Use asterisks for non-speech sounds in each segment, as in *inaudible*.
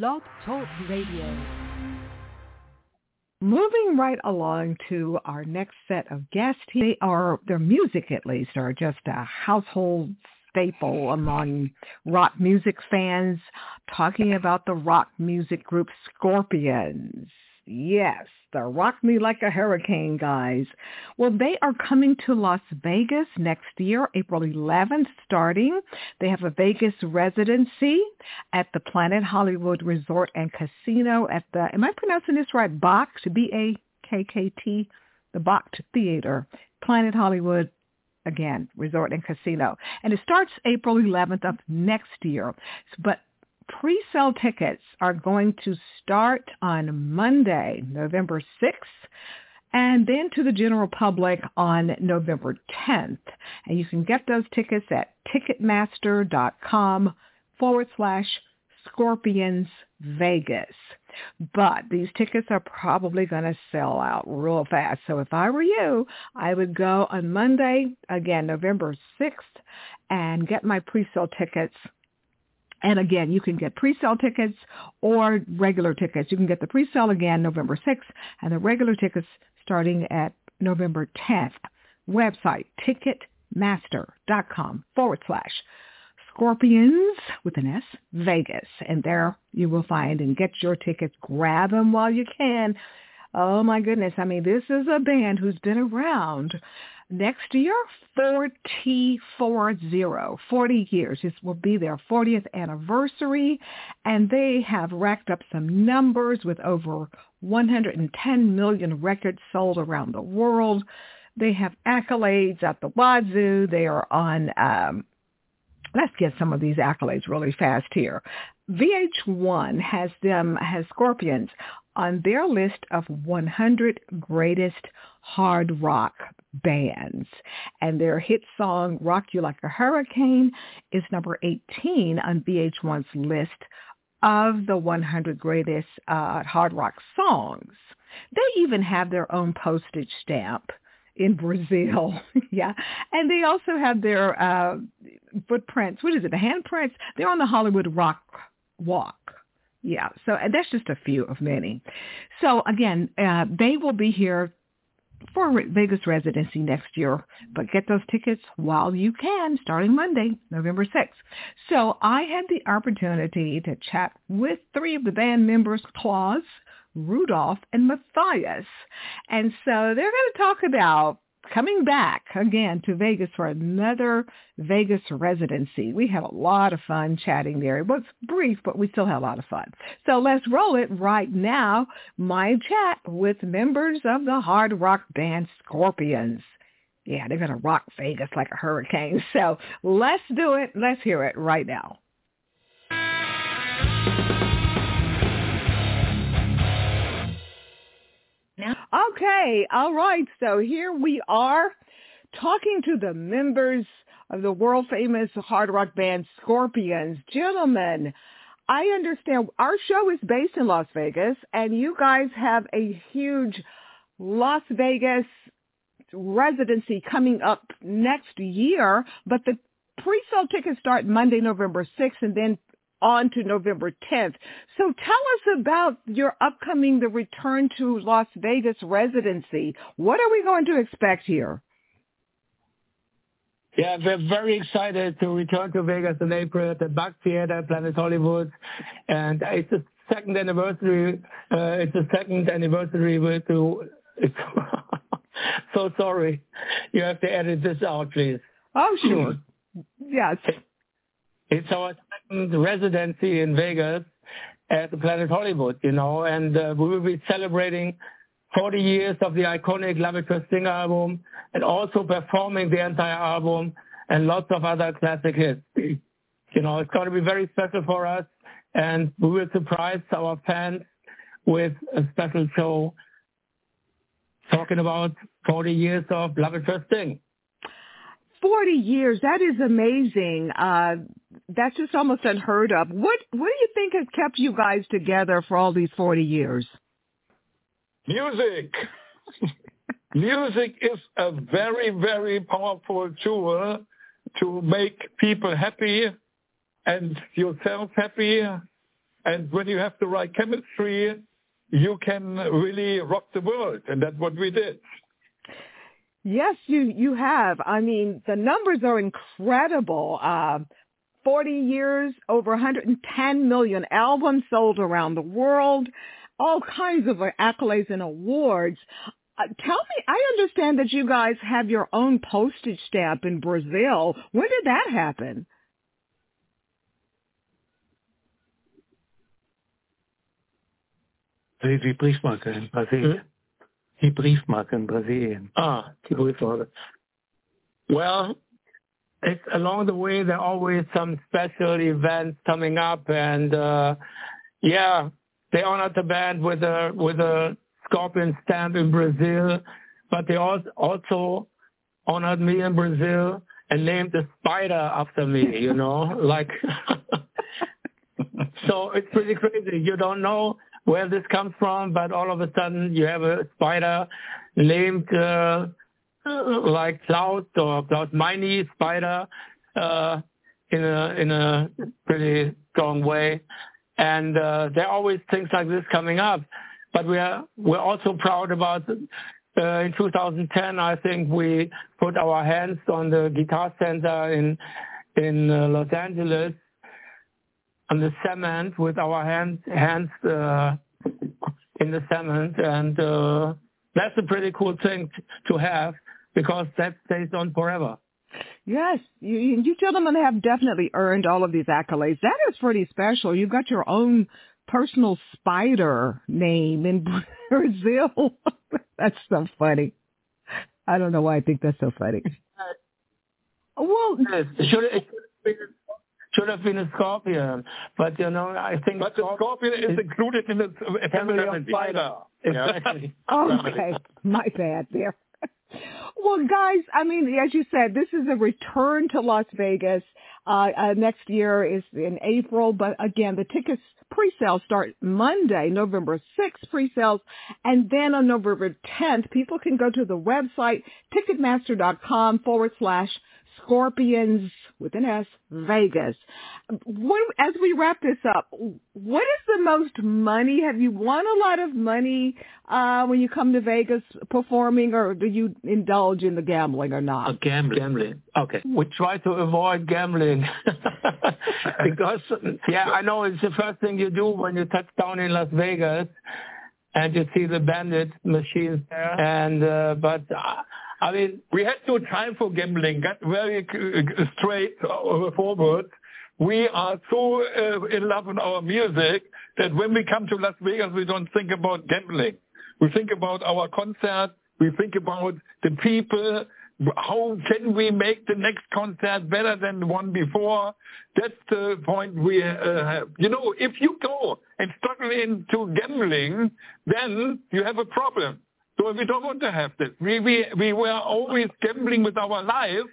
Blog Talk Radio. Moving right along to our next set of guests, they are their music at least are just a household staple among rock music fans. Talking about the rock music group Scorpions. Yes, the Rock Me Like a Hurricane guys. Well, they are coming to Las Vegas next year, April 11th starting. They have a Vegas residency at the Planet Hollywood Resort and Casino at the, am I pronouncing this right, Bakkt, B-A-K-K-T, the Bakkt Theater, Planet Hollywood again, Resort and Casino. And it starts April 11th of next year. But pre-sale tickets are going to start on Monday, November 6th, and then to the general public on November 10th. And you can get those tickets at ticketmaster.com forward slash Scorpions Vegas. But these tickets are probably going to sell out real fast. So if I were you, I would go on Monday, again, November 6th, and get my pre-sale tickets and again, you can get pre-sale tickets or regular tickets. You can get the pre-sale again November 6th and the regular tickets starting at November 10th. Website ticketmaster.com forward slash Scorpions with an S Vegas. And there you will find and get your tickets. Grab them while you can. Oh my goodness. I mean, this is a band who's been around next year, 40, 40, 40 years. This will be their 40th anniversary, and they have racked up some numbers with over 110 million records sold around the world. They have accolades at the wazoo. They are on, um, let's get some of these accolades really fast here. VH1 has them, has Scorpions on their list of 100 greatest hard rock bands. And their hit song, Rock You Like a Hurricane, is number 18 on VH1's list of the 100 greatest uh, hard rock songs. They even have their own postage stamp in Brazil. *laughs* yeah. And they also have their uh, footprints. What is it? The handprints. They're on the Hollywood Rock Walk. Yeah. So that's just a few of many. So again, uh, they will be here for Vegas residency next year, but get those tickets while you can, starting Monday, November 6th. So I had the opportunity to chat with three of the band members, Klaus, Rudolf, and Matthias. And so they're going to talk about coming back again to Vegas for another Vegas residency. We had a lot of fun chatting there. It was brief, but we still had a lot of fun. So let's roll it right now. My chat with members of the hard rock band Scorpions. Yeah, they're going to rock Vegas like a hurricane. *laughs* So let's do it. Let's hear it right now. Okay, all right. So here we are talking to the members of the world famous hard rock band Scorpions. Gentlemen, I understand our show is based in Las Vegas and you guys have a huge Las Vegas residency coming up next year, but the pre-sale tickets start Monday, November 6th and then on to November 10th. So tell us about your upcoming The Return to Las Vegas residency. What are we going to expect here? Yeah, we're very excited to return to Vegas in April at the Bakkt Theater, Planet Hollywood, and it's the second anniversary. Uh, it's the second anniversary with to. *laughs* so sorry, you have to edit this out, please. Oh, sure. yes. It's our residency in Vegas at the Planet Hollywood, you know, and uh, we will be celebrating 40 years of the iconic Love at First Sting album and also performing the entire album and lots of other classic hits. *clears throat* You know, it's going to be very special for us and we will surprise our fans with a special show talking about 40 years of Love at First Sting. 40 years. That is amazing. Uh, that's just almost unheard of. What What do you think has kept you guys together for all these 40 years? Music. Music is a very, very powerful tool to make people happy and yourself happy And when you have the right chemistry, you can really rock the world. And that's what we did. Yes, you, you have. I mean, the numbers are incredible. Uh, 40 years, over 110 million albums sold around the world, all kinds of accolades and awards. Uh, tell me, I understand that you guys have your own postage stamp in Brazil. When did that happen? Die Briefmarke in Brasilien. Hm? Die Briefmarke in Brasilien. Ah, die Briefmarke. Well, it's along the way there are always some special events coming up and uh yeah they honored the band with a with a scorpion stamp in brazil but they also also honored me in brazil and named the spider after me you know *laughs* like *laughs* so it's pretty crazy. You don't know where this comes from but all of a sudden you have a spider named uh like Klaus or Klaus Meine Spider uh, in a in a pretty strong way. And uh, there are always things like this coming up. But we are we're also proud about uh, in 2010. I think we put our hands on the Guitar Center in in uh, Los Angeles on the cement with our hands hands uh, in the cement, and uh, that's a pretty cool thing to have because that stays on forever. Yes, you, you gentlemen have definitely earned all of these accolades. That is pretty special. You've got your own personal spider name in *laughs* Brazil. *laughs* that's so funny. I don't know why I think that's so funny. *laughs* Well, it should, it should have been a scorpion, but you know, I think. But the scorpion is, is included in the family of spider. Exactly. okay, my bad there. Well, guys, I mean, as you said, this is a return to Las Vegas. Uh, uh, next year is in April, but again, the tickets pre-sales start Monday, November 6th pre-sales, and then on November 10th, people can go to the website ticketmaster.com forward slash Scorpions with an S, Vegas. When, as we wrap this up, what is the most money? Have you won a lot of money uh, when you come to Vegas performing, or do you indulge in the gambling or not? Uh, gambling. Gambling. Okay. We try to avoid gambling *laughs* because, yeah, I know it's the first thing you do when you touch down in Las Vegas and you see the bandit machines there. And uh, but. Uh, I mean, we had no time for gambling. Got very straight forward. We are so uh, in love with our music that when we come to Las Vegas, we don't think about gambling. We think about our concert. We think about the people. How can we make the next concert better than the one before? That's the point we uh, have. You know, if you go and struggle into gambling, then you have a problem. So we don't want to have this. We, we, we were always gambling with our lives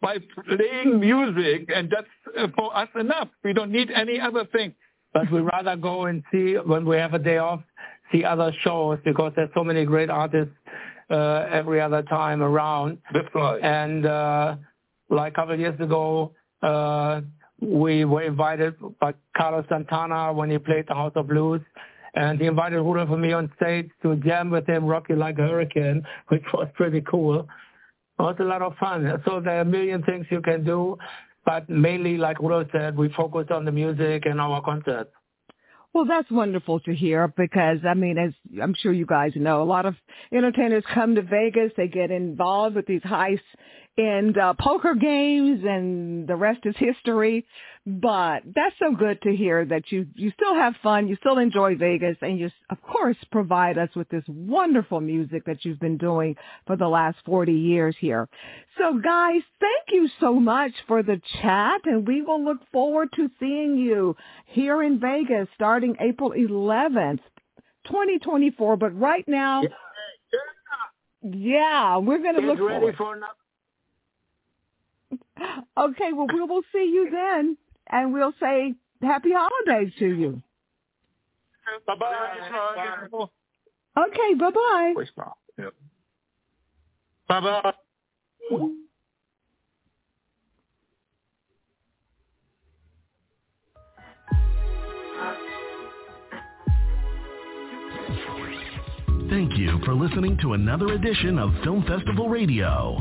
by playing music, and that's uh, for us enough. We don't need any other thing. But we rather go and see when we have a day off, see other shows because there's so many great artists uh, every other time around. That's right. And uh, like a couple of years ago, uh, we were invited by Carlos Santana when he played the House of Blues and he invited Rudolf and me on stage to jam with him, Rock You Like a Hurricane, *laughs* which was pretty cool. It was a lot of fun. So there are a million things you can do, but mainly, like Rudolf said, we focused on the music and our concerts. Well, that's wonderful to hear because, I mean, as I'm sure you guys know, a lot of entertainers come to Vegas. They get involved with these high and uh, poker games and the rest is history. But that's so good to hear that you, you still have fun, you still enjoy Vegas, and you, of course, provide us with this wonderful music that you've been doing for the last 40 years here. So guys, thank you so much for the chat, and we will look forward to seeing you here in Vegas starting April 11th, 2024. But right now, yeah, yeah we're going to look ready forward. for another Okay, well, we will see you then, and we'll say happy holidays to you. Bye-bye. Okay, bye-bye. Bye-bye. Thank you for listening to another edition of Film Festival Radio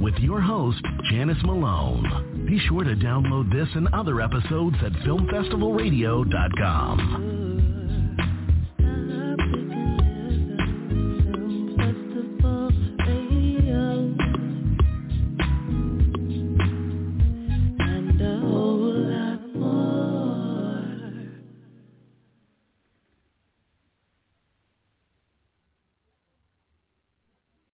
with your host, Janice Malone. Be sure to download this and other episodes at filmfestivalradio.com.